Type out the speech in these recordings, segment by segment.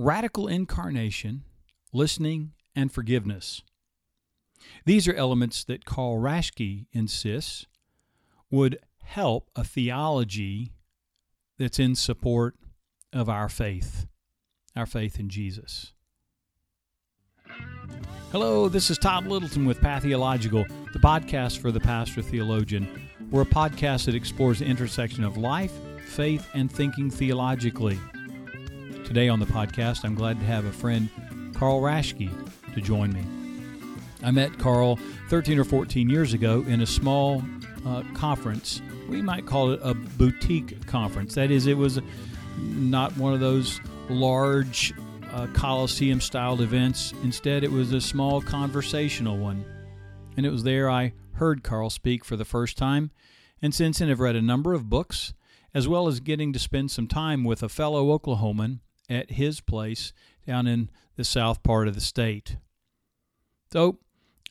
radical incarnation, listening, and forgiveness. These are elements that Carl Raschke insists would help a theology that's in support of our faith, our faith in Jesus. Hello, this is Todd Littleton with Patheological, the podcast for the pastor theologian. We're a podcast that explores the intersection of life, faith, and thinking theologically. Today on the podcast, I'm glad to have a friend, Carl Raschke, to join me. I met Carl 13 or 14 years ago in a small uh, conference. We might call it a boutique conference. That is, it was not one of those large uh, Coliseum styled events. Instead, it was a small conversational one. And it was there I heard Carl speak for the first time. And since then, I've read a number of books, as well as getting to spend some time with a fellow Oklahoman at his place down in the south part of the state. So,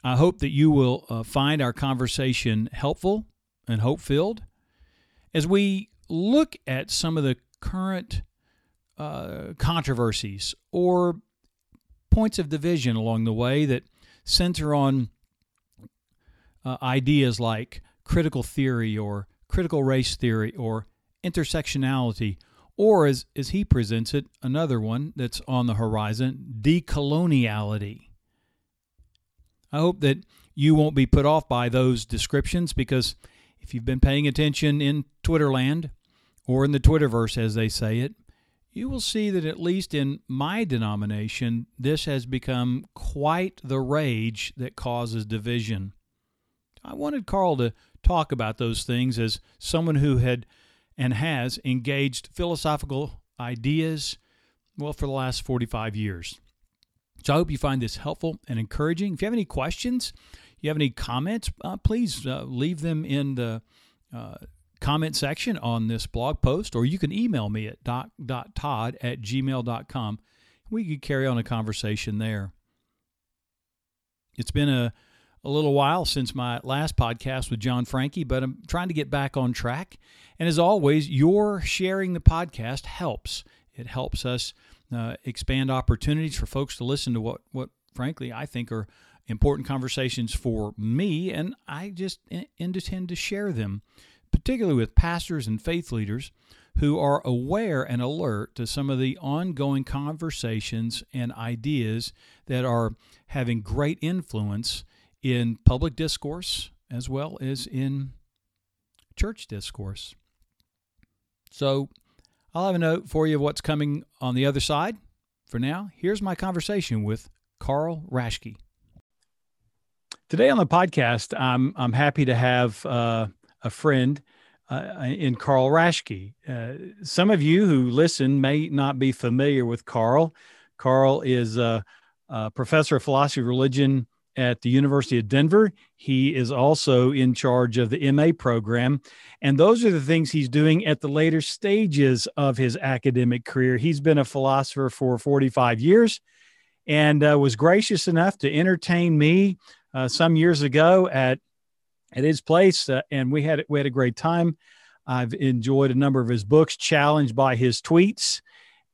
I hope that you will uh, find our conversation helpful and hope filled as we look at some of the current uh, controversies or points of division along the way that center on uh, ideas like critical theory or critical race theory or intersectionality, or as, as he presents it, another one that's on the horizon, decoloniality. I hope that you won't be put off by those descriptions because if you've been paying attention in Twitterland or in the Twitterverse, as they say it, you will see that at least in my denomination, this has become quite the rage that causes division. I wanted Carl to talk about those things as someone who had and has engaged philosophical ideas, well, for the last 45 years. So I hope you find this helpful and encouraging. If you have any questions, you have any comments, uh, please uh, leave them in the uh, comment section on this blog post, or you can email me at doc.todd at gmail.com. We could carry on a conversation there. It's been a, a little while since my last podcast with John Franke, but I'm trying to get back on track. And as always, your sharing the podcast helps. It helps us uh, expand opportunities for folks to listen to what, what frankly, I think are important conversations for me, and I just intend to share them, particularly with pastors and faith leaders who are aware and alert to some of the ongoing conversations and ideas that are having great influence in public discourse as well as in church discourse. So, I'll have a note for you of what's coming on the other side. For now, here's my conversation with Carl Raschke. Today on the podcast, I'm I'm happy to have uh, a friend uh, in Carl Raschke. Uh, some of you who listen may not be familiar with Carl. Carl is a, a professor of philosophy of religion at the University of Denver. He is also in charge of the MA program. And those are the things he's doing at the later stages of his academic career. He's been a philosopher for 45 years and uh, was gracious enough to entertain me uh, some years ago at at his place, uh, and we had we had a great time. I've enjoyed a number of his books, challenged by his tweets,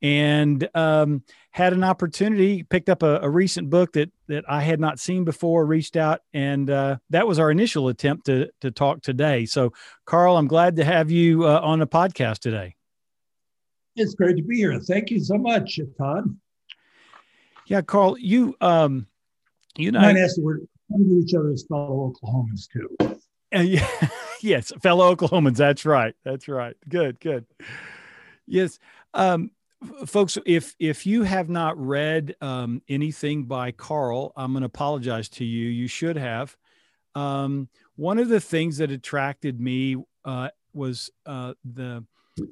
and um, had an opportunity, picked up a, a, recent book that that I had not seen before, reached out, and uh, that was our initial attempt to to talk today. So, Carl, I'm glad to have you uh, on the podcast today. It's great to be here. Thank you so much, Todd. Yeah, Carl, you um, you know, might ask we're to each other as fellow Oklahomans too. Uh, yeah, yes, fellow Oklahomans. That's right. That's right. Good, good. Yes. Um, folks if if you have not read um, anything by carl i'm going to apologize to you. You should have. Um, one of the things that attracted me uh, was uh, the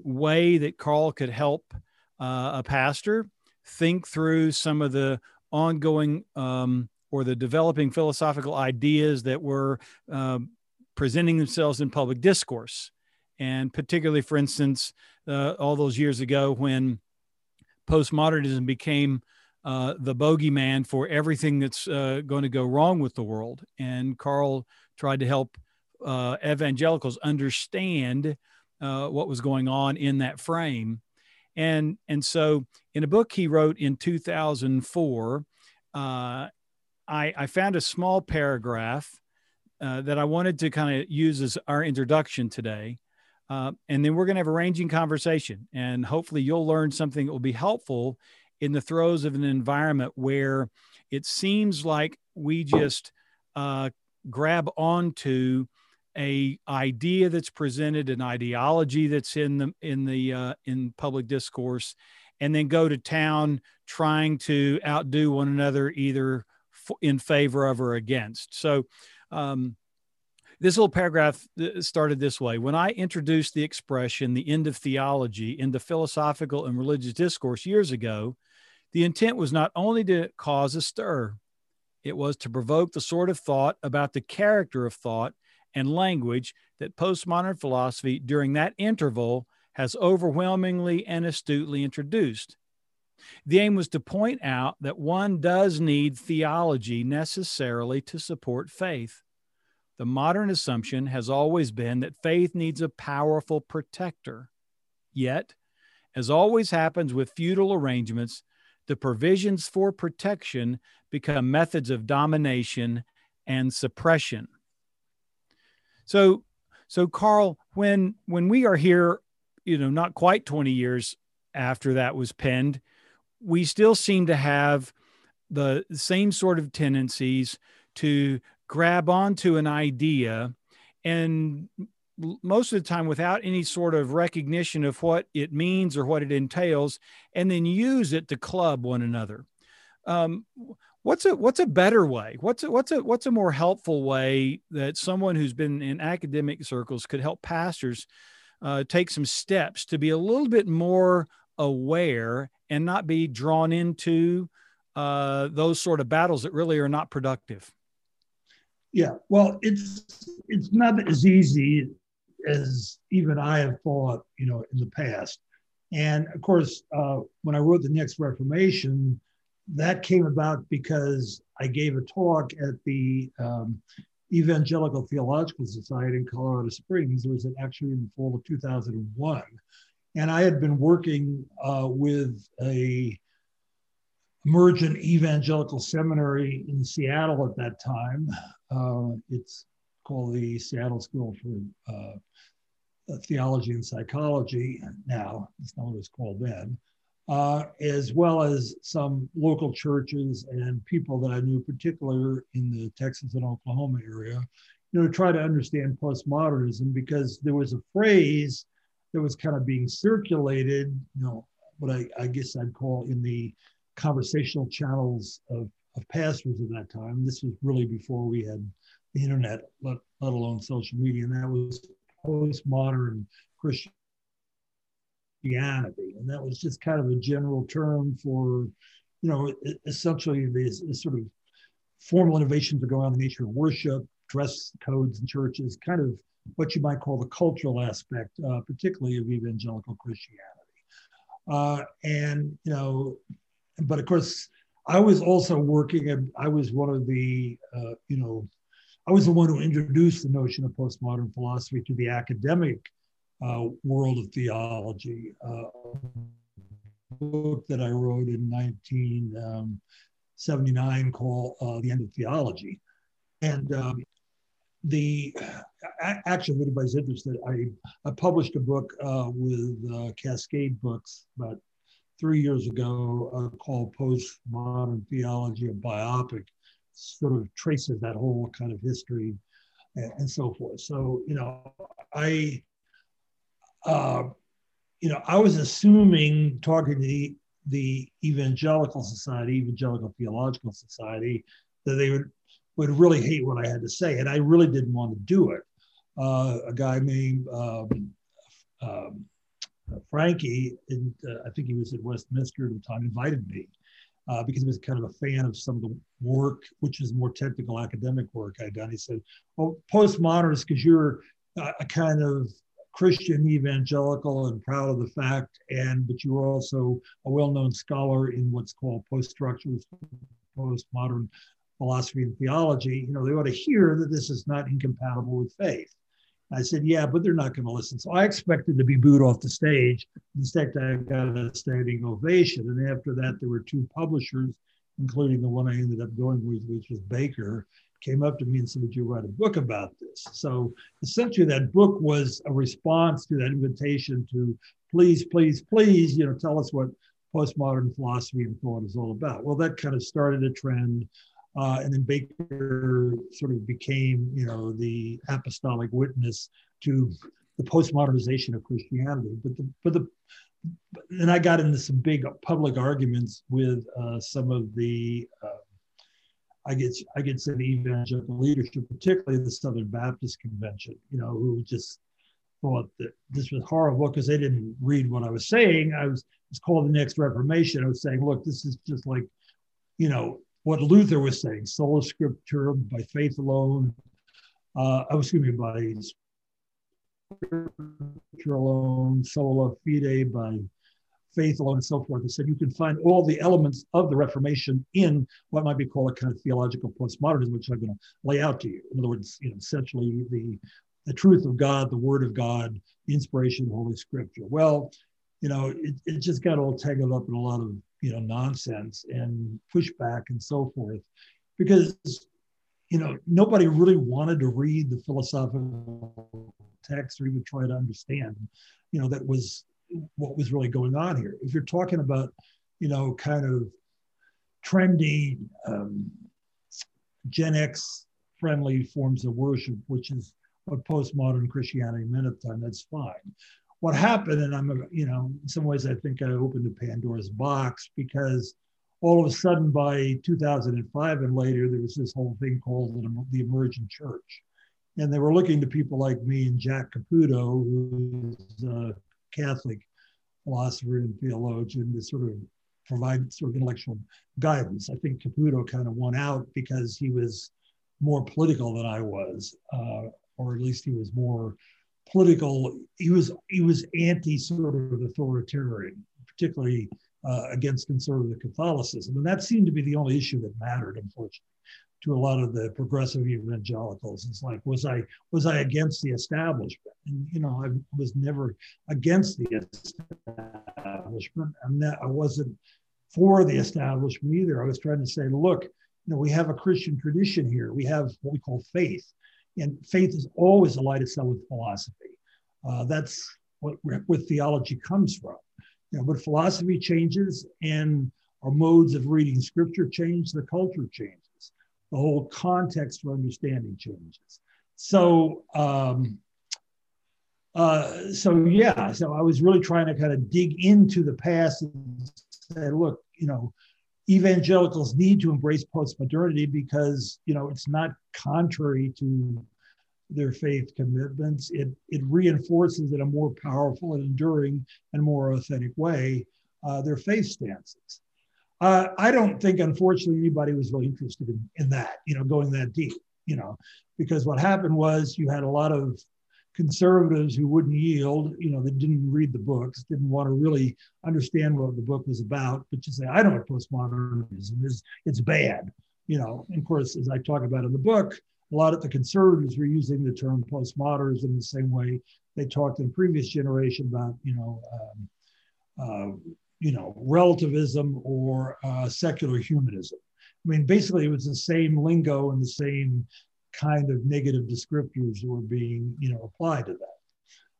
way that carl could help uh, a pastor think through some of the ongoing um, or the developing philosophical ideas that were um, presenting themselves in public discourse. And particularly for instance uh, all those years ago when postmodernism became uh, the bogeyman for everything that's uh, going to go wrong with the world. And Carl tried to help uh, evangelicals understand uh, what was going on in that frame. And, and so in a book he wrote in 2004, uh, I, I found a small paragraph uh, that I wanted to kind of use as our introduction today. Uh, and then we're going to have a ranging conversation. And hopefully you'll learn something that will be helpful in the throes of an environment where it seems like we just uh, grab onto a idea that's presented, an ideology that's in the in the uh, in public discourse, and then go to town trying to outdo one another either in favor of or against. So. Um, this little paragraph started this way When I introduced the expression the end of theology into philosophical and religious discourse years ago, the intent was not only to cause a stir, it was to provoke the sort of thought about the character of thought and language that postmodern philosophy during that interval has overwhelmingly and astutely introduced. The aim was to point out that one does need theology necessarily to support faith. The modern assumption has always been that faith needs a powerful protector. Yet, as always happens with feudal arrangements, the provisions for protection become methods of domination and suppression. So, so Carl, when when we are here, you know, not quite 20 years after that was penned, we still seem to have the same sort of tendencies to grab onto an idea and most of the time without any sort of recognition of what it means or what it entails, and then use it to club one another. Um, what's a what's a better way? What's a, what's a what's a more helpful way that someone who's been in academic circles could help pastors uh, take some steps to be a little bit more aware and not be drawn into uh, those sort of battles that really are not productive. Yeah, well, it's it's not as easy as even I have thought, you know, in the past. And of course, uh, when I wrote the Next Reformation, that came about because I gave a talk at the um, Evangelical Theological Society in Colorado Springs. It was actually in the fall of 2001. And I had been working uh, with a emergent evangelical seminary in Seattle at that time. Uh, it's called the Seattle School for uh, uh, theology and psychology now, it's not what it was called then, uh, as well as some local churches and people that I knew, particularly in the Texas and Oklahoma area, you know, try to understand postmodernism because there was a phrase that was kind of being circulated, you know, what I, I guess I'd call in the conversational channels of, of pastors at that time. This was really before we had the internet, let, let alone social media, and that was postmodern Christianity. And that was just kind of a general term for, you know, essentially these, sort of formal innovations that go on in the nature of worship, dress codes in churches, kind of what you might call the cultural aspect, uh, particularly of evangelical Christianity. Uh, and, you know, but of course, I was also working, and I was one of the, uh, you know, I was the one who introduced the notion of postmodern philosophy to the academic uh, world of theology. Uh, book that I wrote in 1979 um, called uh, The End of Theology. And um, the actually, if anybody's interested, I, I published a book uh, with uh, Cascade Books about three years ago uh, called Postmodern Theology of Biopic sort of traces that whole kind of history and, and so forth. So, you know, I, uh, you know, I was assuming talking to the, the Evangelical Society, Evangelical Theological Society, that they would would really hate what I had to say, and I really didn't want to do it. Uh, a guy named um, um, Franke, in, uh, I think he was at Westminster at the time, invited me, uh, because he was kind of a fan of some of the work, which is more technical academic work I'd done. He said, "Well, postmodernist, because you're a kind of Christian evangelical and proud of the fact, and but you're also a well-known scholar in what's called post-structuralist, postmodern philosophy and theology. You know, they ought to hear that this is not incompatible with faith." I said, yeah, but they're not going to listen. So I expected to be booed off the stage. Instead, I got a standing ovation. And after that, there were two publishers, including the one I ended up going with, which was Baker, came up to me and said, Would you write a book about this? So essentially, that book was a response to that invitation to please, please, please, you know, tell us what postmodern philosophy and thought is all about. Well, that kind of started a trend. Uh, and then Baker sort of became, you know, the apostolic witness to the postmodernization of Christianity. But the, but the, and I got into some big public arguments with uh, some of the, uh, I get I get some evangelical leadership, particularly the Southern Baptist Convention, you know, who just thought that this was horrible because they didn't read what I was saying. I was it's called the next Reformation. I was saying, look, this is just like, you know, what Luther was saying, sola scriptura, by faith alone. Uh, I was excuse me, by scripture alone, sola fide, by faith alone, and so forth. They said you can find all the elements of the Reformation in what might be called a kind of theological postmodernism, which I'm going to lay out to you. In other words, you know, essentially the the truth of God, the Word of God, inspiration Holy Scripture. Well, you know, it, it just got all tangled up in a lot of you know nonsense and pushback and so forth. Because you know nobody really wanted to read the philosophical text or even try to understand you know that was what was really going on here. If you're talking about you know kind of trendy um, gen x friendly forms of worship which is what postmodern christianity meant at the time that's fine what happened, and I'm, you know, in some ways, I think I opened the Pandora's box because all of a sudden by 2005 and later, there was this whole thing called the emergent church. And they were looking to people like me and Jack Caputo, who's a Catholic philosopher and theologian, to sort of provide sort of intellectual guidance. I think Caputo kind of won out because he was more political than I was, uh, or at least he was more political. He was he was anti sort of authoritarian, particularly uh, against conservative Catholicism, and that seemed to be the only issue that mattered, unfortunately, to a lot of the progressive evangelicals. It's like, was I was I against the establishment? And you know, I was never against the establishment. I'm not, I wasn't for the establishment either. I was trying to say, look, you know, we have a Christian tradition here. We have what we call faith and faith is always allied itself with philosophy. Uh, that's what, where theology comes from. You know, but philosophy changes and our modes of reading scripture change, the culture changes, the whole context for understanding changes. So, um, uh, so yeah, so I was really trying to kind of dig into the past and say, look, you know, evangelicals need to embrace postmodernity because you know it's not contrary to their faith commitments. It it reinforces in a more powerful and enduring and more authentic way uh, their faith stances. Uh, I don't think, unfortunately, anybody was really interested in, in that, you know, going that deep, you know, because what happened was you had a lot of conservatives who wouldn't yield, you know, that didn't read the books, didn't want to really understand what the book was about, but just say, I don't know what postmodernism is, it's bad, you know. And of course, as I talk about in the book, a lot of the conservatives were using the term postmodernism the same way they talked in previous generation about, you know, um, uh, you know, relativism or uh, secular humanism. I mean, basically, it was the same lingo and the same kind of negative descriptors were being, you know, applied to that.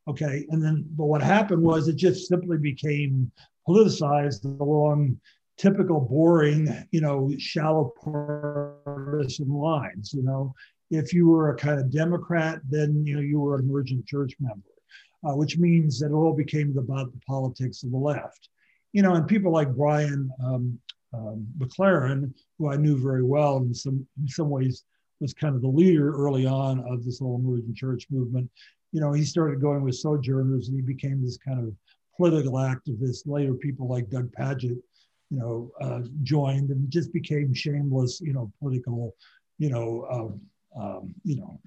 Okay, and then, but what happened was it just simply became politicized along typical boring, you know, shallow partisan lines. You know, if you were a kind of Democrat, then you know you were an emergent church member, uh, which means that it all became about the politics of the left. You know, and people like Brian um, um, McLaren, who I knew very well, in some in some ways was kind of the leader early on of this whole emergent church movement. You know, he started going with sojourners, and he became this kind of political activist. Later, people like Doug Pagitt, you know, uh, joined and just became shameless, you know, political, you know, um, um, you know,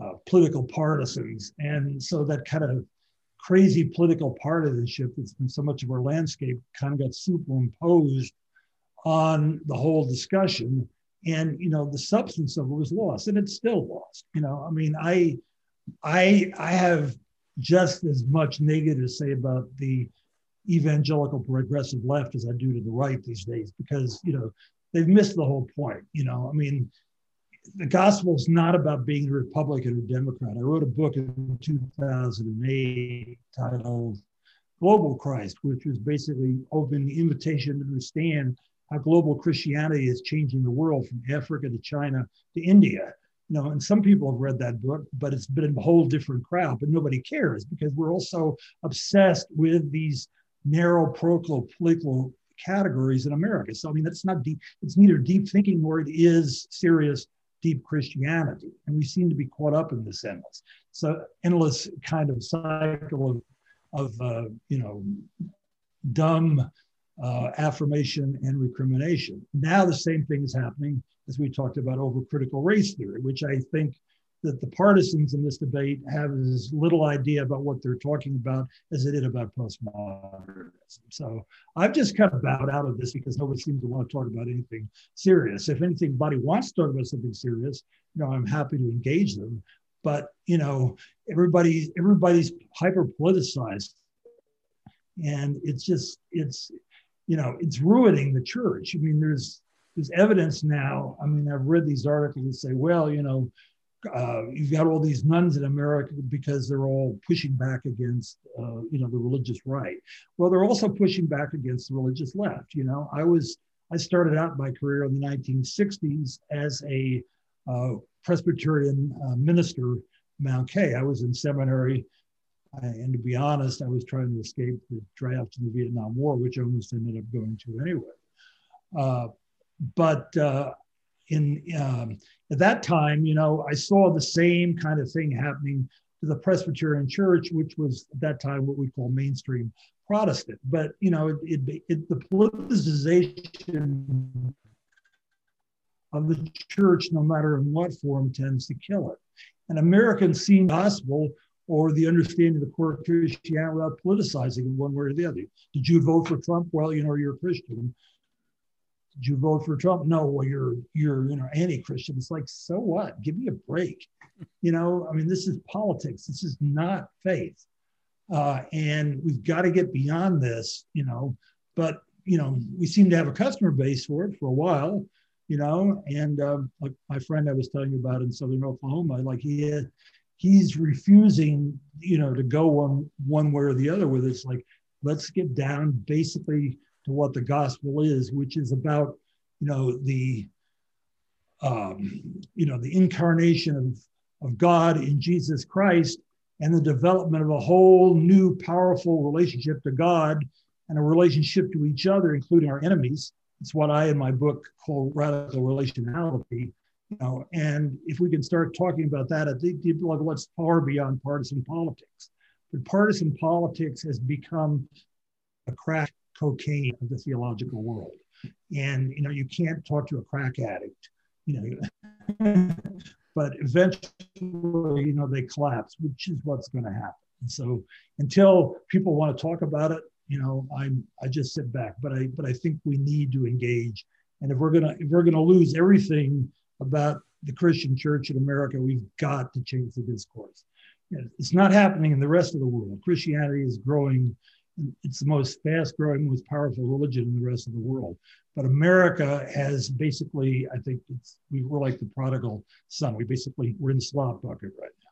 uh, political partisans. And so that kind of crazy political partisanship that's been so much of our landscape kind of got superimposed on the whole discussion. And, you know, the substance of it was lost and it's still lost. You know, I mean, I, I I have just as much negative to say about the evangelical progressive left as I do to the right these days because you know they've missed the whole point. You know, I mean, the gospel is not about being a Republican or Democrat. I wrote a book in 2008 titled Global Christ, which was basically open invitation to understand how global Christianity is changing the world from Africa to China to India. You know, and some people have read that book, but it's been a whole different crowd, but nobody cares because we're also obsessed with these narrow parochial political categories in America. So I mean, that's not deep, it's neither deep thinking nor it is serious deep Christianity. And we seem to be caught up in this endless, so endless kind of cycle of, of uh, you know, dumb uh, affirmation and recrimination. Now the same thing is happening as we talked about over critical race theory, which I think that the partisans in this debate have as little idea about what they're talking about as they did about postmodernism. So I've just kind of bowed out of this because nobody seems to want to talk about anything serious. If anything, body wants to talk about something serious, you know, I'm happy to engage them. But you know, everybody everybody's hyper politicized, and it's just it's you know it's ruining the church. I mean, there's there's evidence now. I mean, I've read these articles that say, well, you know, uh, you've got all these nones in America because they're all pushing back against, uh, you know, the religious right. Well, they're also pushing back against the religious left. You know, I was I started out my career in the 1960s as a uh, Presbyterian uh, minister, Mount K. I was in seminary, and to be honest, I was trying to escape the draft in the Vietnam War, which I almost ended up going to anyway. Uh, but uh, in um, at that time, you know, I saw the same kind of thing happening to the Presbyterian Church, which was at that time what we call mainstream Protestant. But you know, it, it, it, the politicization of the church, no matter in what form, tends to kill it. And Americans see gospel or the understanding of the core Christianity without politicizing it one way or the other. Did you vote for Trump? Well, you know, you're a Christian. Did you vote for Trump? No, well, you're you're you know anti-Christian. It's like, so what? Give me a break. You know, I mean, this is politics. This is not faith. Uh, and we've got to get beyond this, you know. But you know, we seem to have a customer base for it for a while, you know. And um, like my friend I was telling you about in Southern Oklahoma, like he had, he's refusing, you know, to go one one way or the other with it. It's like let's get down basically to what the gospel is, which is about, you know, the, um, you know, the incarnation of, of God in Jesus Christ and the development of a whole new powerful relationship to God and a relationship to each other, including our enemies. It's what I, in my book, call radical relationality. You know, and if we can start talking about that, I think like what's far beyond partisan politics. But partisan politics has become a crack cocaine of the theological world. And you know, you can't talk to a crack addict, you know, but eventually, you know, they collapse, which is what's going to happen. And so until people want to talk about it, you know, I'm I just sit back. But I but I think we need to engage. And if we're gonna if we're gonna lose everything about the Christian church in America, we've got to change the discourse. It's not happening in the rest of the world. Christianity is growing it's the most fast growing, most powerful religion in the rest of the world. But America has basically, I think it's, we were like the prodigal son. We basically, we're in the slop bucket right now.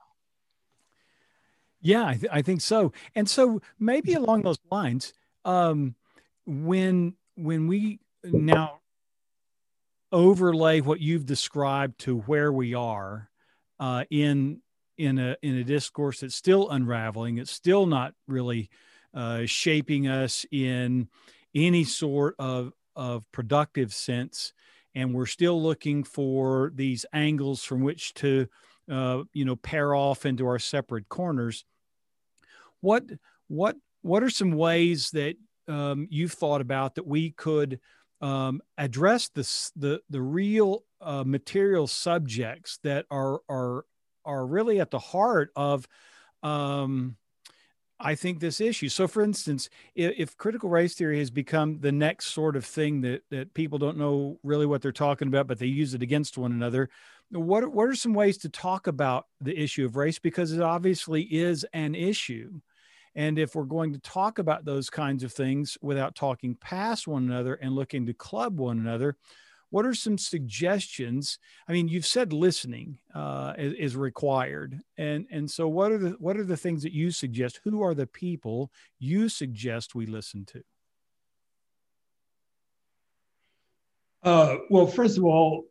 Yeah, I, th- I think so. And so maybe along those lines, um, when when we now overlay what you've described to where we are uh, in in a in a discourse that's still unraveling, it's still not really uh, shaping us in any sort of, of productive sense. And we're still looking for these angles from which to, uh, you know, pair off into our separate corners. What, what, what are some ways that um, you've thought about that we could um, address this, the, the real uh, material subjects that are, are, are really at the heart of um, I think this issue. So, for instance, if, if, critical race theory has become the next sort of thing that that people don't know really what they're talking about, but they use it against one another, what what are some ways to talk about the issue of race because it obviously is an issue and if we're going to talk about those kinds of things without talking past one another and looking to club one another what are some suggestions? I mean you've said listening uh, is, is, required. And and so what are the what are the things that you suggest? Who are the people you suggest we listen to? Uh, well first of all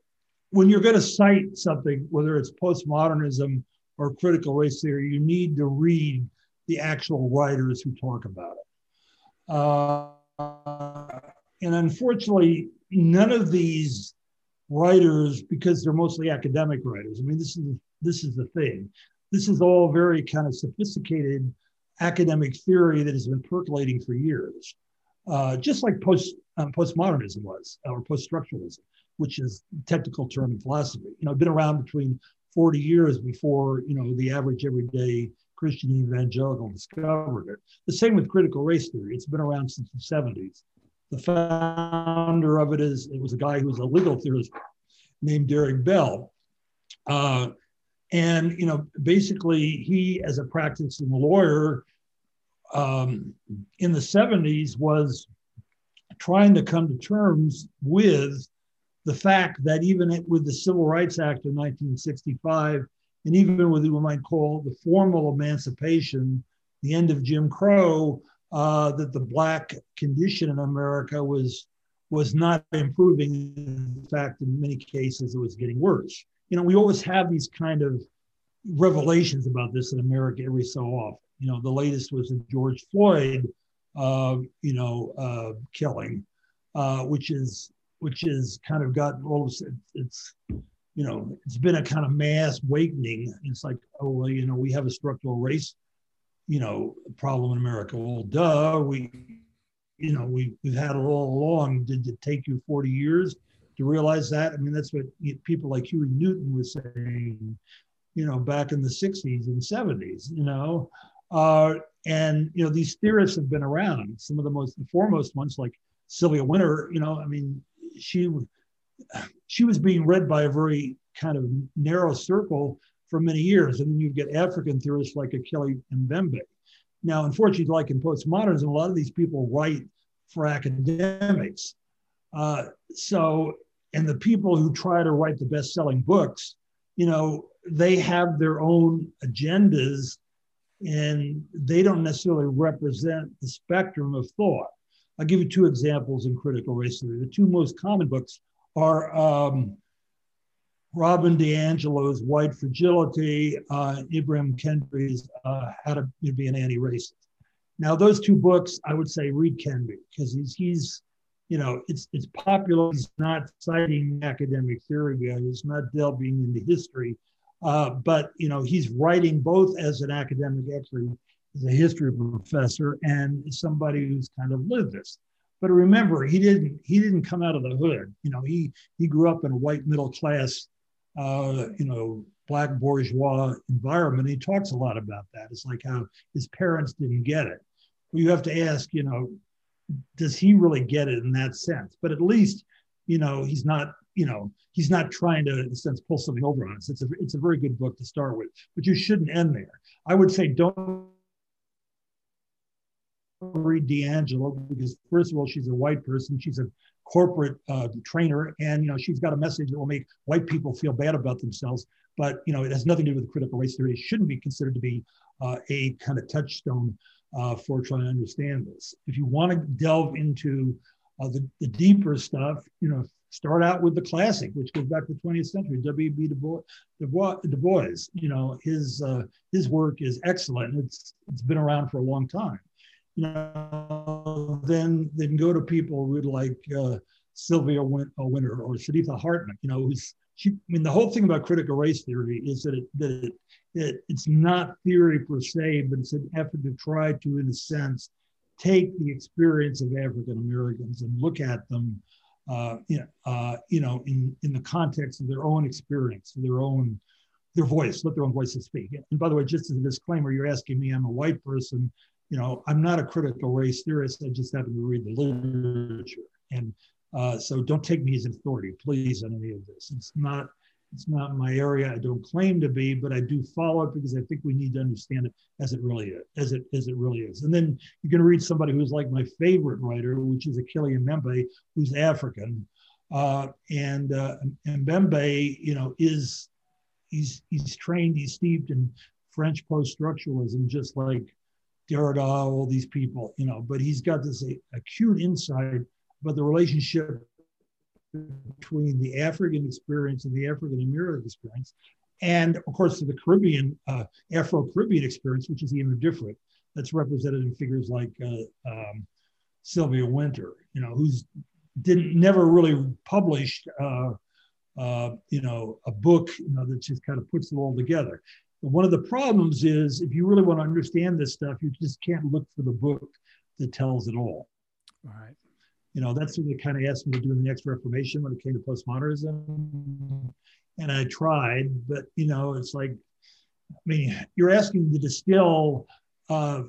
when you're going to cite something whether it's postmodernism or critical race theory you need to read the actual writers who talk about it uh, and unfortunately none of these writers, because they're mostly academic writers. I mean, this is this is the thing. This is all very kind of sophisticated academic theory that has been percolating for years, uh, just like post um, postmodernism was, or post-structuralism, which is technical term in philosophy. You know, it's been around between 40 years before you know the average everyday Christian evangelical discovered it. The same with critical race theory. It's been around since the 70s. The founder of it is it was a guy who was a legal theorist named Derrick Bell. Uh, and you know, basically, he, as a practicing lawyer um, in the 70s, was trying to come to terms with the fact that even with the Civil Rights Act of 1965, and even with what we might call the formal emancipation, the end of Jim Crow, uh, that the black condition in America was was not improving. In fact, in many cases, it was getting worse. You know, we always have these kind of revelations about this in America every so often. You know, the latest was the George Floyd, uh, you know, uh, killing, uh, which is which is kind of gotten all of it's you know it's been a kind of mass awakening. It's like oh well, you know we have a structural race you know, problem in America. Well, duh, we, you know, we, we've had it all along. Did it take you 40 years to realize that? I mean, that's what people like Huey Newton was saying, you know, back in the 60s and 70s, you know. Uh, and, you know, these theorists have been around. Some of the most, the foremost ones, like Sylvia Wynter, you know, I mean, she, she was being read by a very kind of narrow circle for many years. And then you get African theorists like Achille Mbembe. Now, unfortunately, like in postmodernism, a lot of these people write for academics. Uh, so, and the people who try to write the best selling books, you know, they have their own agendas and they don't necessarily represent the spectrum of thought. I'll give you two examples in critical race theory. The two most common books are um, Robin DiAngelo's White Fragility, uh, Ibram Kendi's uh, How to Be an Anti-Racist. Now, those two books, I would say read Kendi because he's, he's, you know, it's it's popular. He's not citing academic theory. He's not delving into history, uh, but you know, he's writing both as an academic, actually, as a history professor, and somebody who's kind of lived this. But remember, he didn't he didn't come out of the hood. You know, he he grew up in a white middle class uh, you know, black bourgeois environment. He talks a lot about that. It's like how his parents didn't get it. Well, you have to ask, you know, does he really get it in that sense? But at least, you know, he's not, you know, he's not trying to, in a sense, pull something over on us. It's a, it's a very good book to start with, but you shouldn't end there. I would say don't read DiAngelo because, first of all, she's a white person. She's a corporate uh, trainer, and you know she's got a message that will make white people feel bad about themselves. But you know it has nothing to do with critical race theory. It shouldn't be considered to be uh, a kind of touchstone uh, for trying to understand this. If you want to delve into uh, the, the deeper stuff, you know, start out with the classic, which goes back to the 20th century. W.B. Du Bois, Du Bois, Du Bois you know, his uh, his work is excellent. It's it's been around for a long time you know, then then go to people who like uh, Sylvia Win- uh, Wynter or Saidiya Hartman, you know, who's she, I mean, the whole thing about critical race theory is that it, that it, it, it's not theory per se, but it's an effort to try to, in a sense, take the experience of African Americans and look at them, uh, you, know, uh, you know, in, in the context of their own experience, their own, their voice, let their own voices speak. And by the way, just as a disclaimer, you're asking me, I'm a white person you know, I'm not a critical race theorist. I just happen to read the literature. And uh, so don't take me as an authority, please, on any of this. It's not, It's not my area. I don't claim to be, but I do follow it because I think we need to understand it as it really is, as it as it really is. And then you can read somebody who's like my favorite writer, which is Achille Mbembe, who's African, uh, and uh, Mbembe, you know, is he's he's trained, he's steeped in French post-structuralism, just like Derrida, all these people, you know. But he's got this acute insight about the relationship between the African experience and the African American experience, and of course the Caribbean, uh, Afro Caribbean experience, which is even different. That's represented in figures like uh, um, Sylvia Wynter, you know, who's didn't never really published, uh, uh, you know, a book, you know, that just kind of puts it all together. One of the problems is if you really want to understand this stuff, you just can't look for the book that tells it all. All right you know, that's what they kind of asked me to do in the next Reformation when it came to postmodernism. And I tried, but, you know, it's like, I mean, you're asking to distill uh,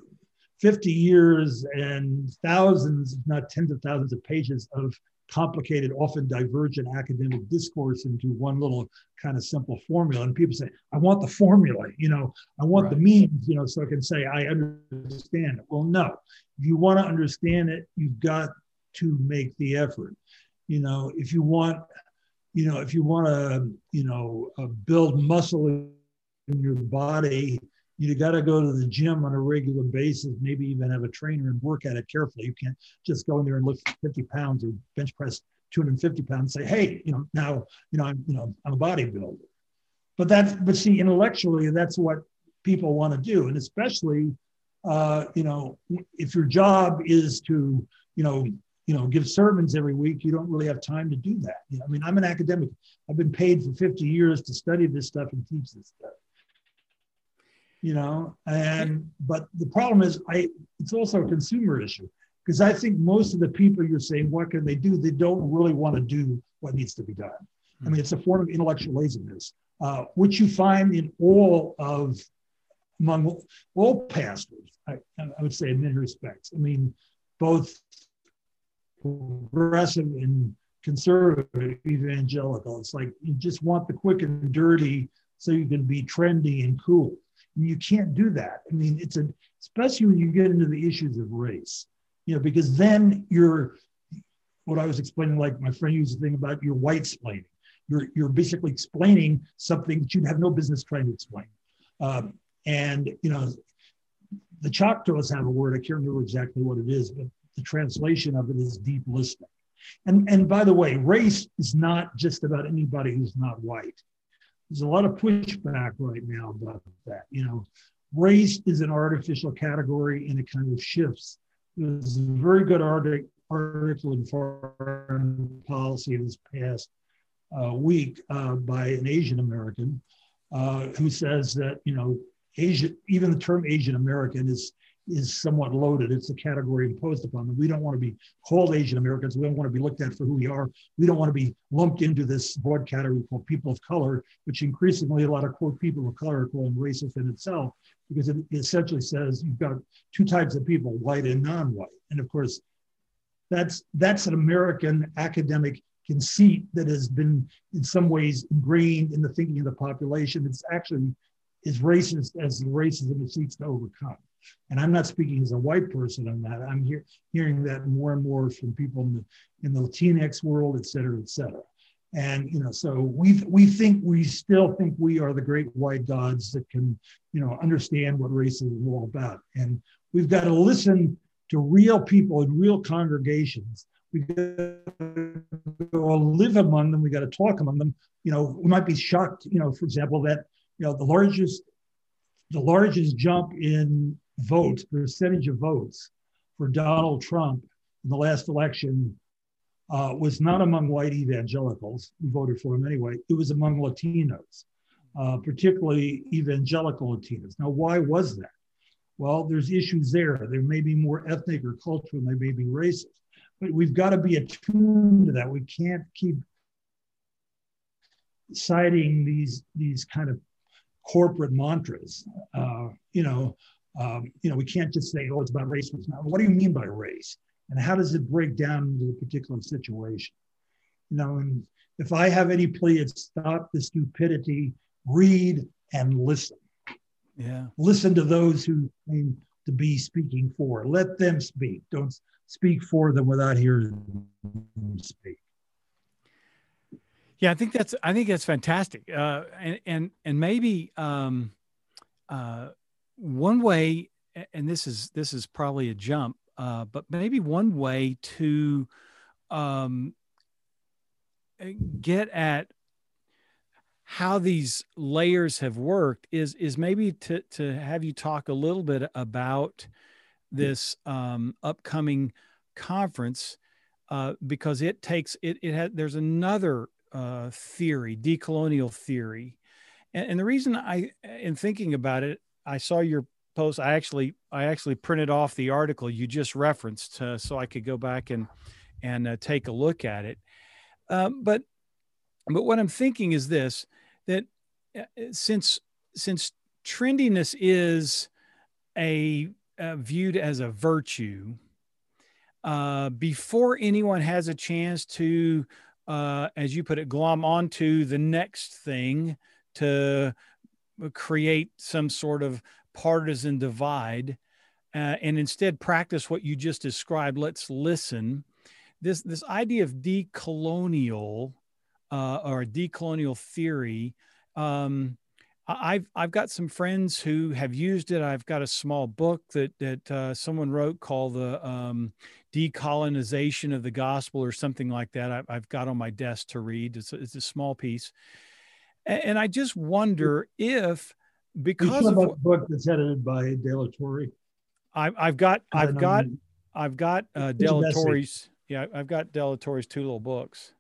50 years and thousands, if not tens of thousands of pages of complicated, often divergent academic discourse into one little kind of simple formula. And people say, I want the formula, you know, I want right. the means, you know, so I can say, I understand it. Well, no, if you want to understand it, you've got to make the effort. You know, if you want, you know, if you want to, you know, uh, build muscle in your body, you got to go to the gym on a regular basis, maybe even have a trainer and work at it carefully. You can't just go in there and lift 50 pounds or bench press 250 pounds and say, hey, you know, now, you know, I'm, you know, I'm a bodybuilder. But that's, but see, intellectually, that's what people want to do. And especially, uh, you know, if your job is to, you know, you know, give sermons every week, you don't really have time to do that. You know, I mean, I'm an academic. I've been paid for 50 years to study this stuff and teach this stuff. You know, and but the problem is, I it's also a consumer issue because I think most of the people you're saying what can they do, they don't really want to do what needs to be done. I mean, it's a form of intellectual laziness, uh, which you find in all of among all pastors. I, I would say in many respects. I mean, both progressive and conservative evangelical. It's like you just want the quick and dirty so you can be trendy and cool. And you can't do that. I mean, it's a especially when you get into the issues of race, you know, because then you're what I was explaining, like my friend used the thing about your white splaining. You're you're basically explaining something that you'd have no business trying to explain. Um, and you know, the Choctaws have a word, I can't remember exactly what it is, but the translation of it is deep listening. And, and by the way, race is not just about anybody who's not white. There's a lot of pushback right now about that. You know, race is an artificial category and it kind of shifts. There's a very good article, in Foreign Policy this past uh, week uh, by an Asian American uh, who says that, you know, Asia, even the term Asian American is is somewhat loaded. It's a category imposed upon them. We don't want to be called Asian Americans. We don't want to be looked at for who we are. We don't want to be lumped into this broad category called people of color, which increasingly a lot of quote people of color are calling racist in itself, because it essentially says you've got two types of people, white and non-white. And of course, that's that's an American academic conceit that has been in some ways ingrained in the thinking of the population. It's actually as racist as the racism it seeks to overcome. And I'm not speaking as a white person on that. I'm hear, hearing that more and more from people in the, in the Latinx world, et cetera, et cetera. And you know, so we we think we still think we are the great white gods that can, you know, understand what racism is all about. And we've got to listen to real people in real congregations. We got to live among them. We got to talk among them. You know, we might be shocked. You know, for example, that you know the largest the largest jump in votes, percentage of votes for Donald Trump in the last election uh, was not among white evangelicals who voted for him anyway. It was among Latinos, uh, particularly evangelical Latinos. Now, why was that? Well, there's issues there. There may be more ethnic or cultural, they may be racist. But we've got to be attuned to that. We can't keep citing these these kind of corporate mantras. Uh, you know, um, you know, we can't just say, "Oh, it's about race." It's not. What do you mean by race? And how does it break down into a particular situation? You know, and if I have any plea, it's stop the stupidity, read and listen. Yeah. Listen to those who claim to be speaking for. Let them speak. Don't speak for them without hearing them speak. Yeah, I think that's I think that's fantastic. Uh, and and and maybe um, uh, one way, and this is this is probably a jump, uh, but maybe one way to um, get at how these layers have worked is is maybe to to have you talk a little bit about this um, upcoming conference uh, because it takes it it has there's another uh, theory decolonial theory. And, and the reason I in thinking about it I saw your post. I actually I actually printed off the article you just referenced uh, so I could go back and and uh, take a look at it. Um, but but what I'm thinking is this that uh, since since trendiness is a uh, viewed as a virtue, uh, before anyone has a chance to, uh, as you put it, glom onto the next thing to create some sort of partisan divide, uh, and instead practice what you just described. Let's listen. This this idea of decolonial uh, or decolonial theory. Um, I've I've got some friends who have used it. I've got a small book that that uh, someone wrote called the um, Decolonization of the Gospel or something like that. I, have got on my desk to read. It's a, it's a small piece, and, I just wonder if because of a book that's edited by De La Torre. I, I've got I've got I've got uh, De La Torre's yeah I've got De La Torre's two little books.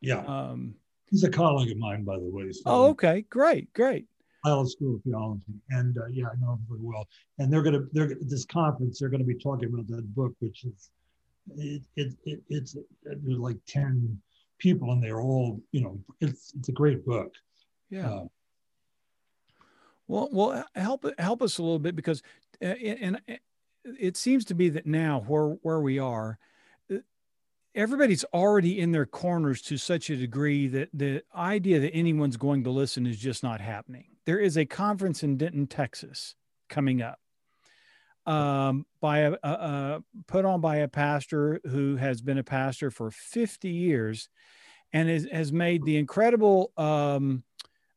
Yeah. Um, He's a colleague of mine, by the way. So oh, okay, great, great. Iliff School of Theology, and uh, yeah, I know him very well. And they're gonna, they're this conference, they're gonna be talking about that book, which is, it, it, it it's there's like ten people, and they're all, you know, it's it's a great book. Yeah. Uh, well, well, help help us a little bit because, uh, and it seems to be that now where where we are, everybody's already in their corners to such a degree that the idea that anyone's going to listen is just not happening. There is a conference in Denton, Texas coming up um, by a, a, a, put on by a pastor who has been a pastor for 50 years and is, has made the incredible um,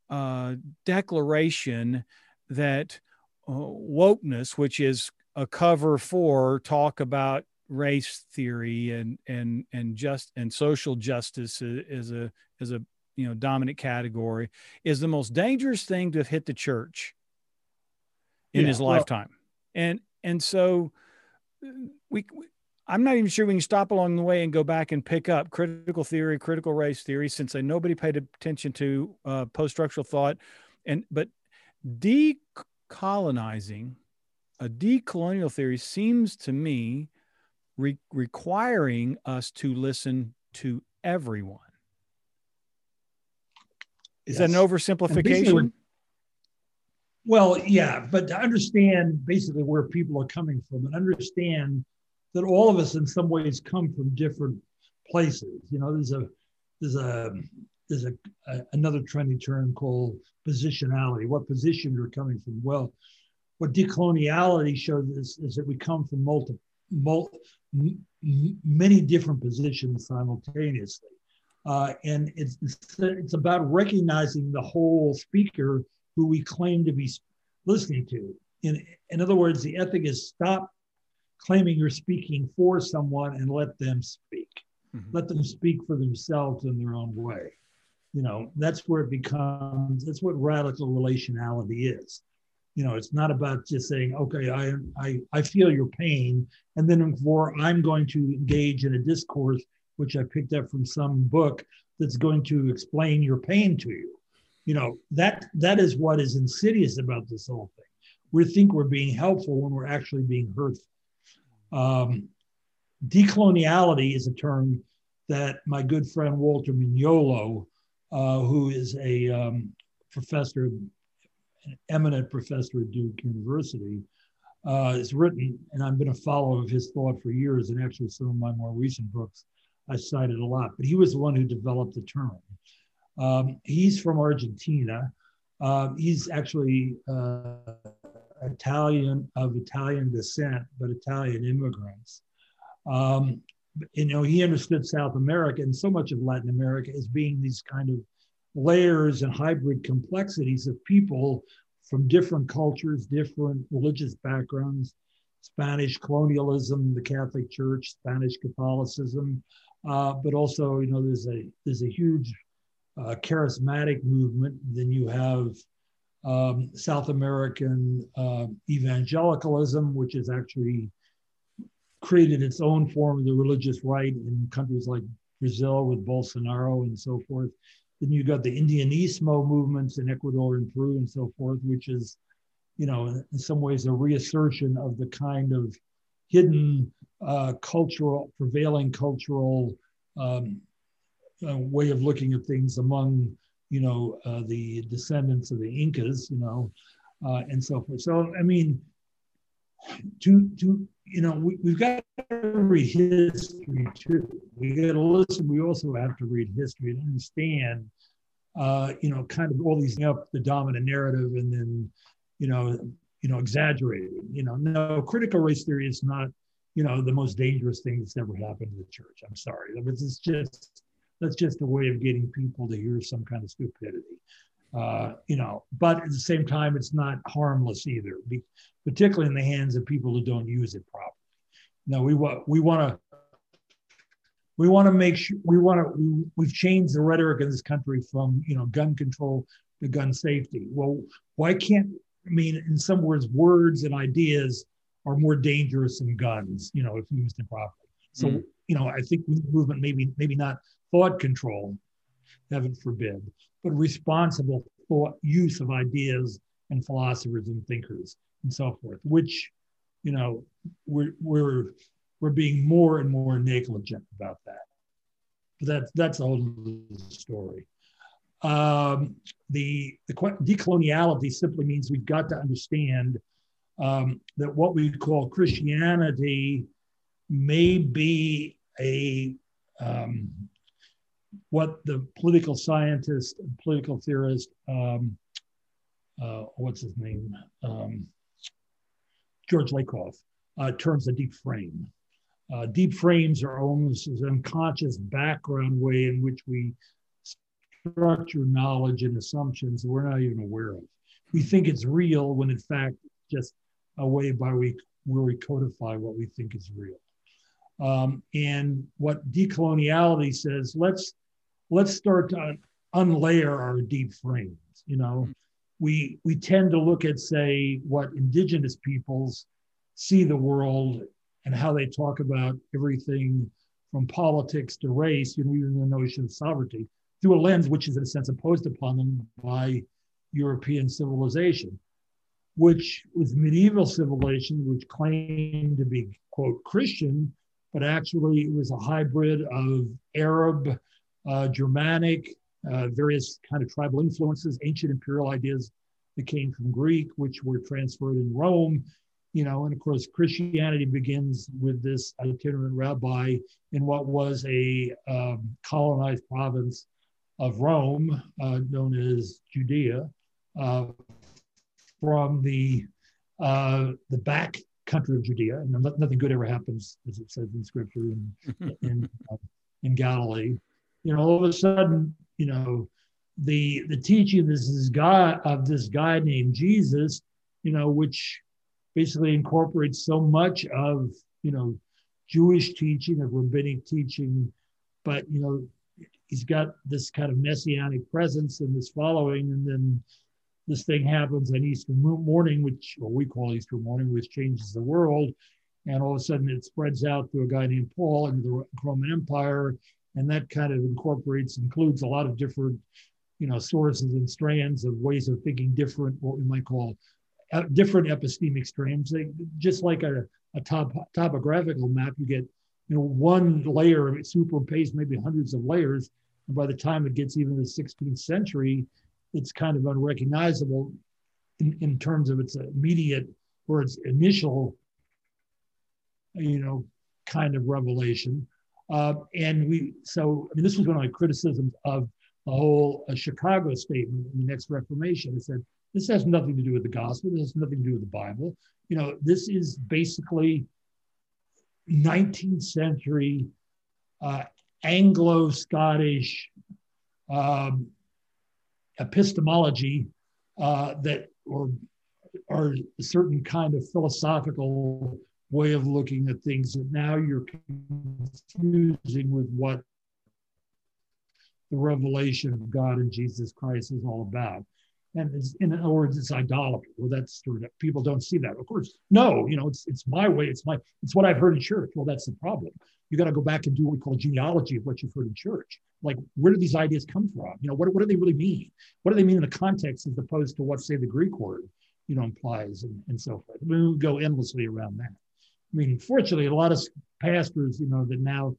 uh, declaration that uh, wokeness, which is a cover for talk about race theory and and and just and social justice is a is a you know dominant category is the most dangerous thing to have hit the church in yeah, his well, lifetime. And and so we, I'm not even sure we can stop along the way and go back and pick up critical theory, critical race theory, since nobody paid attention to uh, post-structural thought, and but decolonizing a decolonial theory seems to me re- requiring us to listen to everyone. Is yes. that an oversimplification? Well, yeah, but to understand basically where people are coming from and understand that all of us in some ways come from different places. You know, there's a there's a there's a, a another trendy term called positionality. What position you're coming from? Well, what decoloniality shows is, is that we come from multiple many different positions simultaneously. Uh, and it's, it's about recognizing the whole speaker who we claim to be listening to. In, in other words, the ethic is stop claiming you're speaking for someone and let them speak. Mm-hmm. Let them speak for themselves in their own way. You know, that's where it becomes, that's what radical relationality is you know it's not about just saying okay i i, I feel your pain and then for i'm going to engage in a discourse which i picked up from some book that's going to explain your pain to you you know that that is what is insidious about this whole thing we think we're being helpful when we're actually being hurtful um, decoloniality is a term that my good friend walter mignolo uh, who is a um, professor an eminent professor at Duke University, uh, has written, and I've been a follower of his thought for years, and actually some of my more recent books I cited a lot, but he was the one who developed the term. Um, he's from Argentina. Uh, he's actually uh, Italian of Italian descent, but Italian immigrants. Um, you know, he understood South America and so much of Latin America as being these kind of layers and hybrid complexities of people from different cultures, different religious backgrounds, Spanish colonialism, the Catholic Church, Spanish Catholicism, uh, but also, you know, there's a there's a huge uh, charismatic movement. Then you have um, South American uh, evangelicalism, which has actually created its own form of the religious right in countries like Brazil with Bolsonaro and so forth. Then you got the Indianismo movements in Ecuador and Peru and so forth, which is, you know, in some ways a reassertion of the kind of hidden uh, cultural, prevailing cultural um, way of looking at things among, you know, uh, the descendants of the Incas, you know, uh, and so forth. So, I mean, to to you know, we, we've got to read history too. We got to listen. We also have to read history and understand, uh, you know, kind of all these up the dominant narrative and then, you know, you know, exaggerating. You know, no, critical race theory is not, you know, the most dangerous thing that's ever happened to the church. I'm sorry, it's just that's just a way of getting people to hear some kind of stupidity. Uh, you know, but at the same time, it's not harmless either, be, particularly in the hands of people who don't use it properly. Now we want we want to we want to make sure we want to we, we've changed the rhetoric in this country from you know gun control to gun safety. Well, why can't I mean in some words words and ideas are more dangerous than guns, you know, if used improperly. So mm. you know, I think the movement maybe maybe not thought control, heaven forbid, but responsible thought use of ideas and philosophers and thinkers and so forth, which, you know, we're, we're, we're being more and more negligent about that. But that's, that's a whole story. Um, the, the decoloniality simply means we've got to understand um, that what we call Christianity may be a um, what the political scientist, political theorist, um, uh, what's his name, um, George Lakoff, uh, terms a deep frame. Uh, deep frames are almost an unconscious background way in which we structure knowledge and assumptions that we're not even aware of. We think it's real when in fact it's just a way by we, where we codify what we think is real. Um, and what decoloniality says, let's let's start to unlayer our deep frames. You know, mm-hmm. we we tend to look at say what indigenous peoples see the world and how they talk about everything from politics to race, you know, even the notion of sovereignty through a lens which is in a sense imposed upon them by European civilization, which was medieval civilization, which claimed to be quote Christian, but actually it was a hybrid of Arab uh, Germanic, uh, various kind of tribal influences, ancient imperial ideas that came from Greek, which were transferred in Rome. You know, and of course, Christianity begins with this itinerant rabbi in what was a um, colonized province of Rome, uh, known as Judea, uh, from the uh, the back country of Judea, and nothing good ever happens, as it says in Scripture, in in, uh, in Galilee you know, all of a sudden, you know, the the teaching of this, guy of this guy named Jesus, you know, which basically incorporates so much of you know Jewish teaching, of rabbinic teaching, but you know, he's got this kind of messianic presence and this following, and then this thing happens on Easter morning, which what we call Easter morning, which changes the world. And all of a sudden it spreads out through a guy named Paul into the Roman Empire and that kind of incorporates includes a lot of different you know sources and strands of ways of thinking different what we might call uh, different epistemic strands. They, just like a, a top, topographical map you get you know one layer of it superimposed maybe hundreds of layers. And by the time it gets even to the 16th century it's kind of unrecognizable in, in terms of its immediate or its initial you know kind of revelation Uh, and we, so, I mean, this was one of my criticisms of the whole uh, Chicago statement in the next Reformation. It said, this has nothing to do with the gospel. This has nothing to do with the Bible. You know, this is basically 19th century uh, Anglo Scottish um, epistemology uh, that, or, or a certain kind of philosophical way of looking at things that now you're confusing with what the revelation of God and Jesus Christ is all about. And in other words, it's idolatry. Well, that's sort of people don't see that. Of course, no, you know, it's it's my way. It's my it's what I've heard in church. Well, that's the problem. You got to go back and do what we call genealogy of what you've heard in church. Like, where do these ideas come from? You know, what, what do they really mean? What do they mean in the context as opposed to what, say, the Greek word, you know, implies and, and so forth. We go endlessly around that. I mean, fortunately, a lot of pastors, you know, that now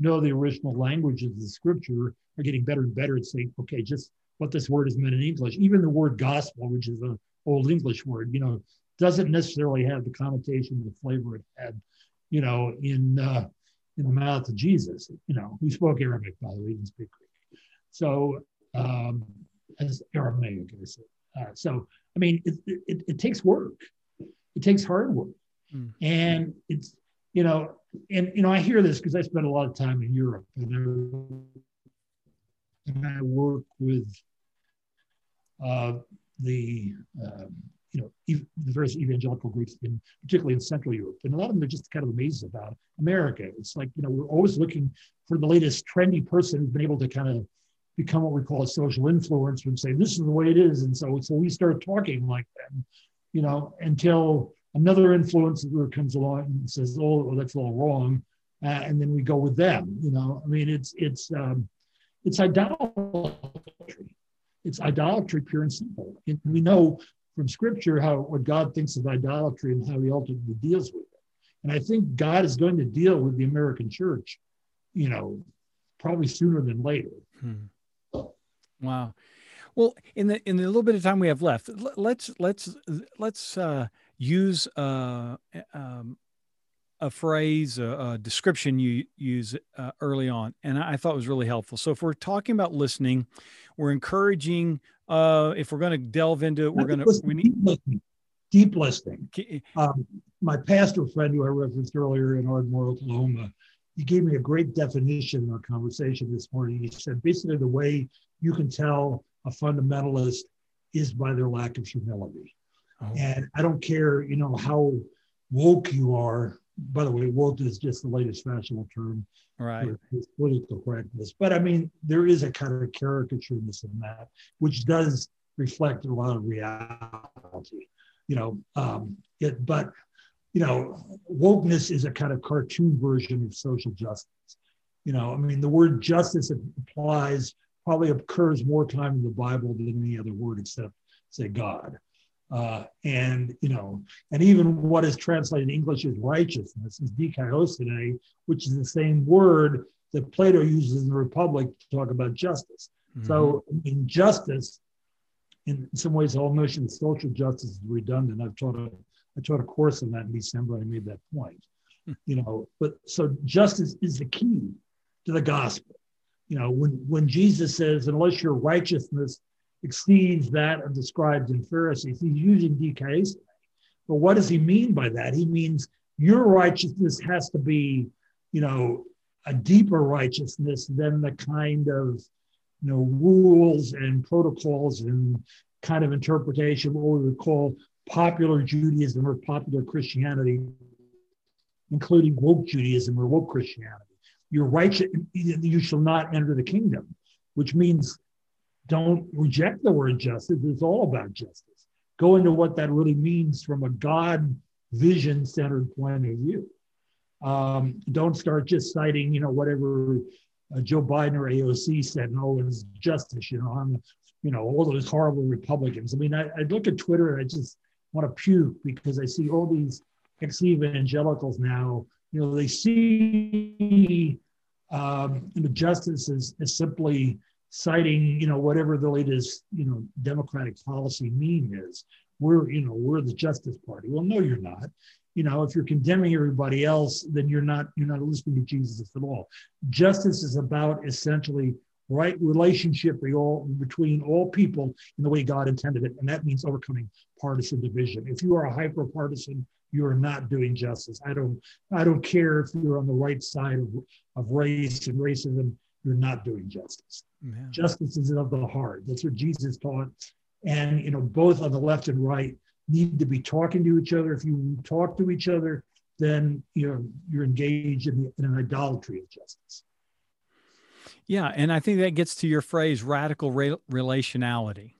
know the original language of the scripture are getting better and better at saying, okay, just what this word is meant in English. Even the word gospel, which is an old English word, you know, doesn't necessarily have the connotation, the flavor it had, you know, in uh, in the mouth of Jesus. You know, who spoke Arabic, by the way, he didn't speak Greek. So, um, as Aramaic, I said. Uh, so, I mean, it, it, it takes work. It takes hard work. Mm. And it's, you know, and, you know, I hear this because I spent a lot of time in Europe and I, and I work with uh, the, um, you know, ev- the various evangelical groups, in, particularly in Central Europe. And a lot of them are just kind of amazed about America. It's like, you know, we're always looking for the latest trendy person who's been able to kind of become what we call a social influencer and say, this is the way it is. And so, so we start talking like that, you know, until another influencer comes along and says, "Oh, well, that's all wrong," uh, and then we go with them. You know, I mean, it's it's um, it's idolatry. It's idolatry, pure and simple. And we know from Scripture how what God thinks of idolatry and how He ultimately deals with it. And I think God is going to deal with the American church, you know, probably sooner than later. Hmm. Wow. Well, in the in the little bit of time we have left, let's let's let's uh, use uh, um, a phrase, a, a, description you use uh, early on, and I thought was really helpful. So, if we're talking about listening, we're encouraging. Uh, if we're going to delve into it, we're going to we need deep listening. Deep listening. Um, my pastor friend, who I referenced earlier in Ardmore, Oklahoma, he gave me a great definition in our conversation this morning. He said basically the way you can tell a fundamentalist is by their lack of humility. Oh. And I don't care, you know, how woke you are. By the way, woke is just the latest fashionable term right. for political correctness. But I mean, there is a kind of caricatureness in that, which does reflect a lot of reality. You know, um, it, but you know, wokeness is a kind of cartoon version of social justice. You know, I mean, the word justice applies probably occurs more time in the Bible than any other word except, say, God. Uh, and you know, and even what is translated in English as righteousness is dikaiosune, which is the same word that Plato uses in the Republic to talk about justice. Mm-hmm. So in justice, in some ways, the whole notion of social justice is redundant. I've taught a I taught a course on that in December. And I made that point. Hmm. You know, but so justice is the key to the gospel. You know, when when Jesus says, unless your righteousness exceeds that of the scribes and Pharisees. He's using dikaiosune. But what does he mean by that? He means your righteousness has to be, you know, a deeper righteousness than the kind of, you know, rules and protocols and kind of interpretation, what we would call popular Judaism or popular Christianity, including woke Judaism or woke Christianity. You're righteous, you shall not enter the kingdom, which means don't reject the word justice. It's all about justice. Go into what that really means from a God vision centered point of view. Um, don't start just citing, you know, whatever uh, Joe Biden or AOC said, no, it's justice, you know, I'm, you know, all those horrible Republicans. I mean, I, I look at Twitter and I just want to puke because I see all these ex evangelicals now, you know, they see um, justice as, as simply citing, you know, whatever the latest, you know, Democratic policy meme is. We're, you know, we're the Justice Party. Well, no, you're not. you know, if you're condemning everybody else, then you're not you're not listening to Jesus at all. Justice is about essentially right relationship between all people in the way God intended it, and that means overcoming partisan division. If you are a hyper partisan, you are not doing justice. I don't I don't care if you're on the right side of, of race and racism. You're not doing justice. Justice is of the heart. That's what Jesus taught. And you know, both on the left and right need to be talking to each other. If you talk to each other, then you're you're engaged in, the, in an idolatry of justice. Yeah, and I think that gets to your phrase radical re- relationality.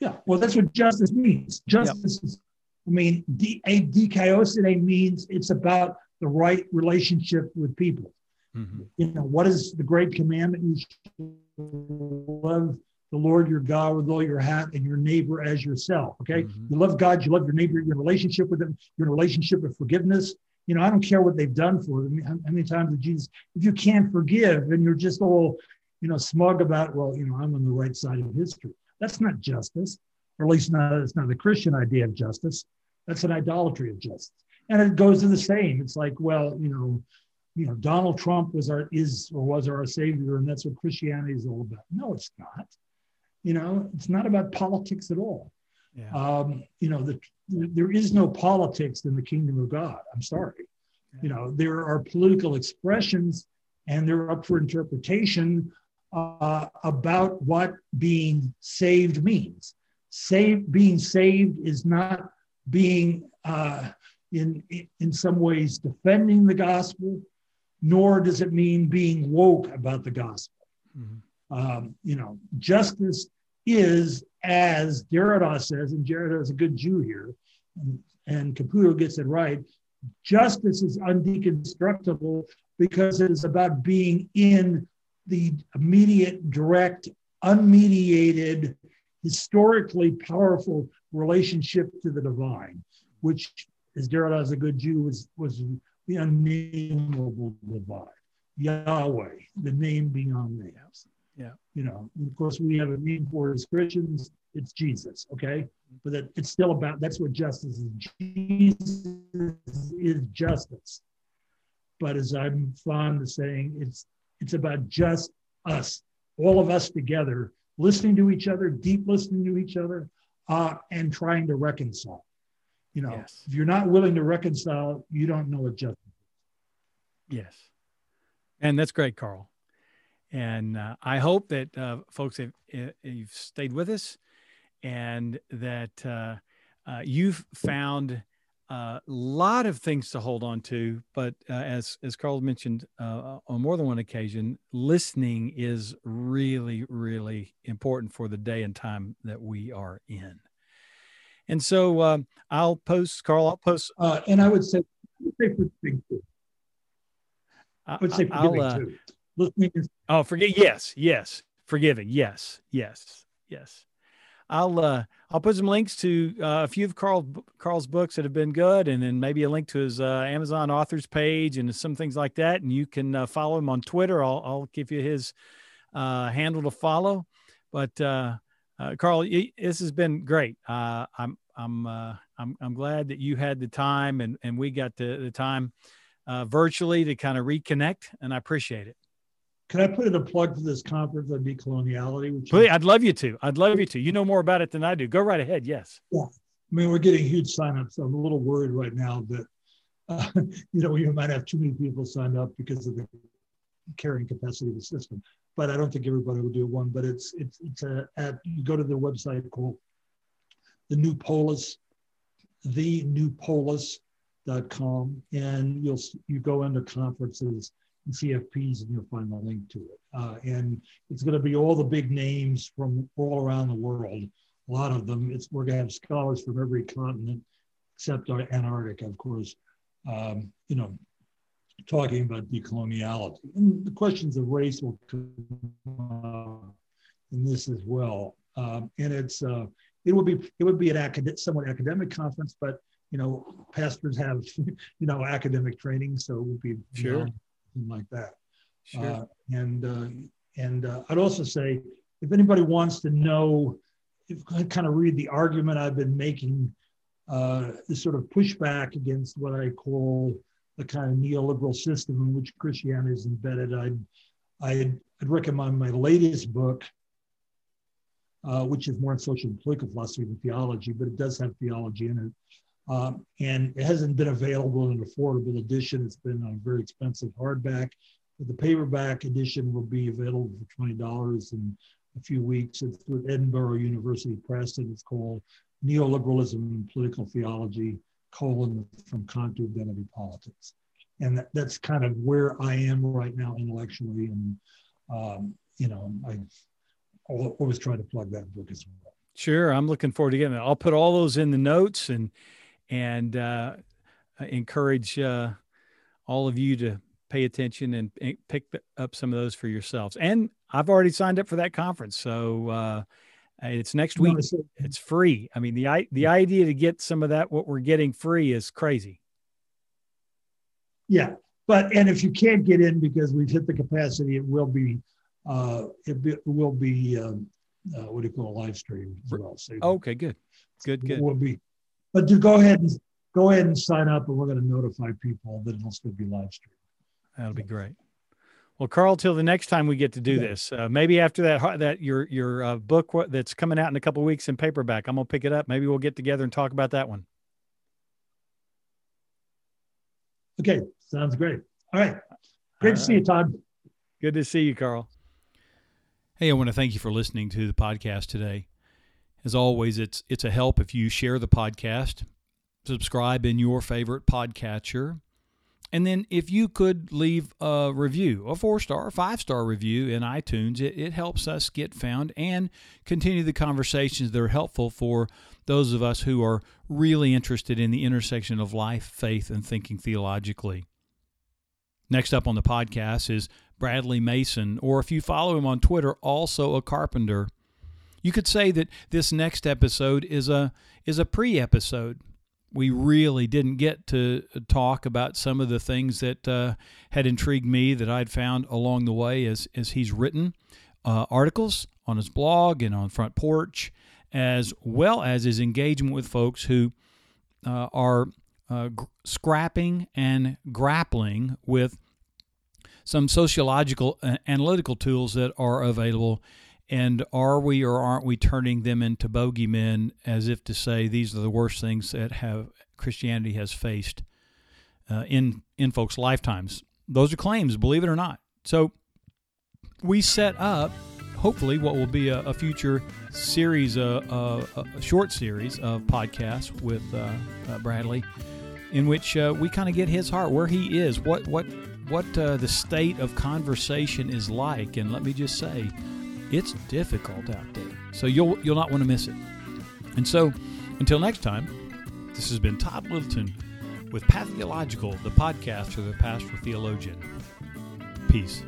Yeah, well, that's what justice means. Justice yep. is, I mean, D- a dikaiosune means it's about the right relationship with people. Mm-hmm. You know, what is the great commandment? You should love the Lord your God with all your heart and your neighbor as yourself. Okay. Mm-hmm. You love God, you love your neighbor, you're in relationship with them, you're in relationship of forgiveness. You know, I don't care what they've done for them. How, many times did Jesus, if you can't forgive and you're just all, you know, smug about, well, you know, I'm on the right side of history. That's not justice, or at least not, it's not the Christian idea of justice. That's an idolatry of justice. And it goes to the same. It's like, well, you know, you know, Donald Trump was our is or was our savior, and that's what Christianity is all about. No, it's not. You know, it's not about politics at all. Yeah. Um, you know, the, there is no politics in the kingdom of God. I'm sorry. Yeah. You know, there are political expressions, and they're up for interpretation uh, about what being saved means. Save, being saved is not being uh, in in some ways defending the gospel, nor does it mean being woke about the gospel. Mm-hmm. Um, you know, justice is, as Derrida says, and Derrida is a good Jew here, and, and Caputo gets it right, justice is undeconstructible because it is about being in the immediate, direct, unmediated, historically powerful relationship to the divine, which, as Derrida is a good Jew, was, was the unnameable divine. Yahweh, the name beyond names. Yeah. You know, of course, we have a name for as Christians, it's Jesus, okay? But that it's still about that's what justice is. Jesus is justice. But as I'm fond of saying, it's it's about just us, all of us together, listening to each other, deep listening to each other, uh, and trying to reconcile. You know, yes. if you're not willing to reconcile, you don't know what justice is. Yes. And that's great, Carl. And uh, I hope that uh, folks have uh, you've stayed with us, and that uh, uh, you've found a lot of things to hold on to. But uh, as as Carl mentioned on more than one occasion, listening is really really important for the day and time that we are in. And so um, I'll post, Carl. I'll post, and I would say, say forgiving too. I would say forgiving too listening is oh forget yes yes forgiving yes yes yes i'll uh i'll put some links to uh, a few of carl carl's books that have been good and then maybe a link to his uh, amazon authors page and some things like that and you can uh, follow him on twitter i'll, I'll give you his uh, handle to follow but uh, carl this has been great uh, i'm i'm uh, I'm, I'm glad that you had the time and, and we got the, the time uh, virtually to kind of reconnect and i appreciate it can I put in a plug for this conference on decoloniality? Which Please, I'd love you to. I'd love you to. You know more about it than I do. Go right ahead. Yes. Yeah. I mean, we're getting huge signups. So I'm a little worried right now that, uh, you know, we might have too many people signed up because of the carrying capacity of the system. But I don't think everybody will do one. But it's it's it's a at you go to the website called the New Polis, the New Polis.com, and you'll you go into conferences and CFPs and you'll find the link to it. Uh, and it's going to be all the big names from all around the world. A lot of them. It's we're going to have scholars from every continent except Antarctica, of course. Um, you know, talking about decoloniality and the questions of race will come up in this as well. Um, and it's uh, it would be it would be an academic, somewhat academic conference, but you know, pastors have you know academic training, so it would be sure. You know, something like that. Sure. Uh, and uh, and uh, I'd also say if anybody wants to know, if kind of read the argument I've been making uh, this sort of pushback against what I call the kind of neoliberal system in which Christianity is embedded. I'd, I'd, I'd recommend my latest book, uh, which is more in social and political philosophy than theology, but it does have theology in it. Um, and it hasn't been available in an affordable edition. It's been a very expensive hardback. But the paperback edition will be available for $20 in a few weeks. It's with Edinburgh University Press, and it's called Neoliberalism and Political Theology, colon, from to Identity Politics. And that, that's kind of where I am right now intellectually. And, um, you know, I always try to plug that book as well. Sure. I'm looking forward to getting it. I'll put all those in the notes and, and uh, encourage uh, all of you to pay attention and, and, pick up some of those for yourselves. And I've already signed up for that conference, so uh, it's next week. It's free. I mean the the idea to get some of that what we're getting free is crazy. Yeah, but and if you can't get in because we've hit the capacity, it will be uh, it, be, will be um, uh, what do you call a live stream as well. So okay, good, good, good. Will be but to go ahead and go ahead and sign up, and we're going to notify people that it'll still be live streamed. That'll be great. Well, Carl, till the next time we get to do yeah. this, uh, maybe after that that your your uh, book that's coming out in a couple weeks in paperback, I'm gonna pick it up. Maybe we'll get together and talk about that one. Okay, sounds great. All right, great All to right. see you, Todd. Good to see you, Carl. Hey, I want to thank you for listening to the podcast today. As always, it's it's a help if you share the podcast, subscribe in your favorite podcatcher, and then if you could leave a review, a four star, five star review in iTunes, it, it helps us get found and continue the conversations that are helpful for those of us who are really interested in the intersection of life, faith, and thinking theologically. Next up on the podcast is Bradley Mason, or if you follow him on Twitter, also a carpenter. You could say that this next episode is a is a pre-episode. We really didn't get to talk about some of the things that uh, had intrigued me that I'd found along the way as as he's written uh, articles on his blog and on Front Porch, as well as his engagement with folks who uh, are uh, g- scrapping and grappling with some sociological uh, analytical tools that are available and are we or aren't we turning them into bogeymen as if to say these are the worst things that have Christianity has faced uh, in in folks' lifetimes? Those are claims, believe it or not. So we set up, hopefully, what will be a, a future series, uh, uh, a short series of podcasts with uh, uh, Bradley, in which uh, we kind of get his heart, where he is, what what what the state of conversation is like, and let me just say it's difficult out there. So you'll you'll not want to miss it. And so until next time, this has been Todd Littleton with Patheological, the podcast for the pastoral theologian. Peace.